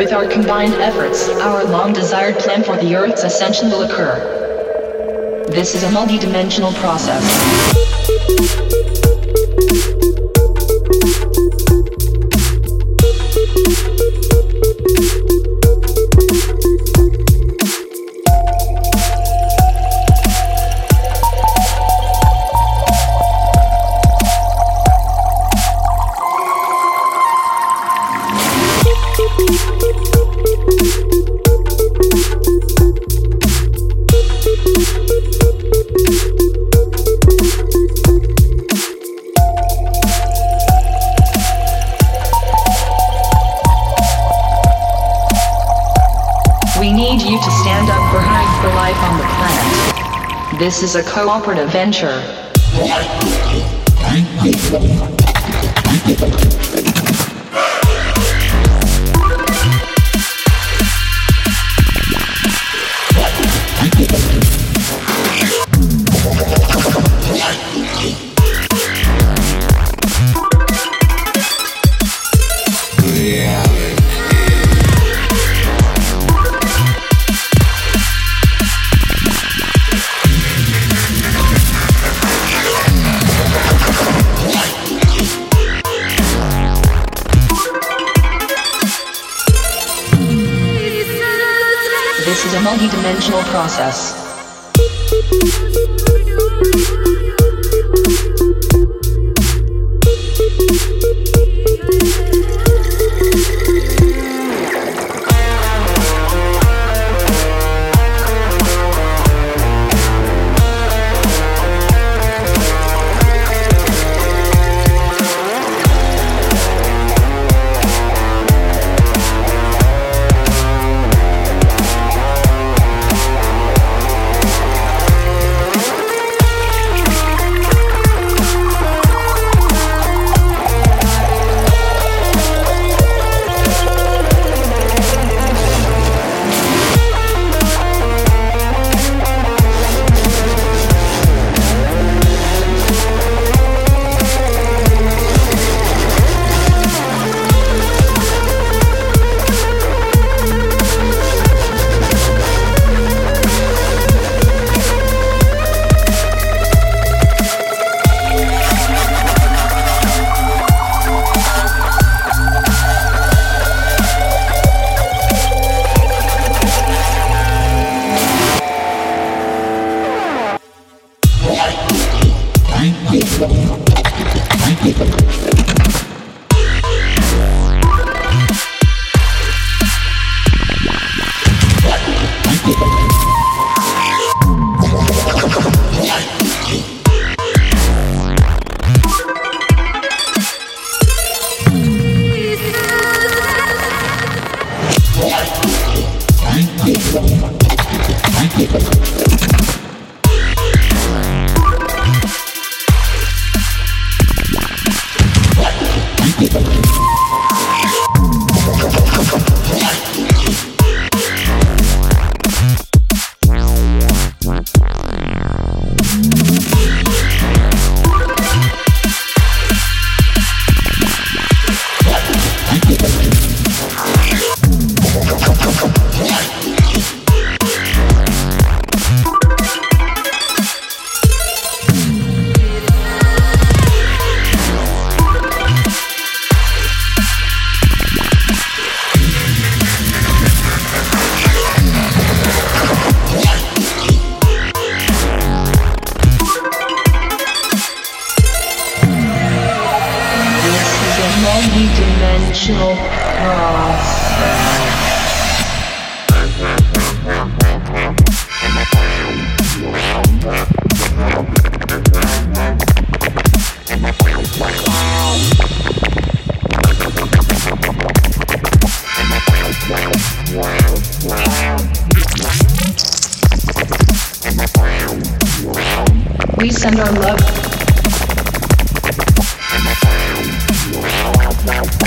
With our combined efforts, our long desired plan for the Earth's ascension will occur. This is a multi-dimensional process. This is a cooperative venture. This a multi-dimensional process. This multi-dimensional. Uh, we send our love Wow.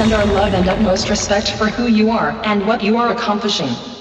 Our love and utmost respect for who you are and what you are accomplishing.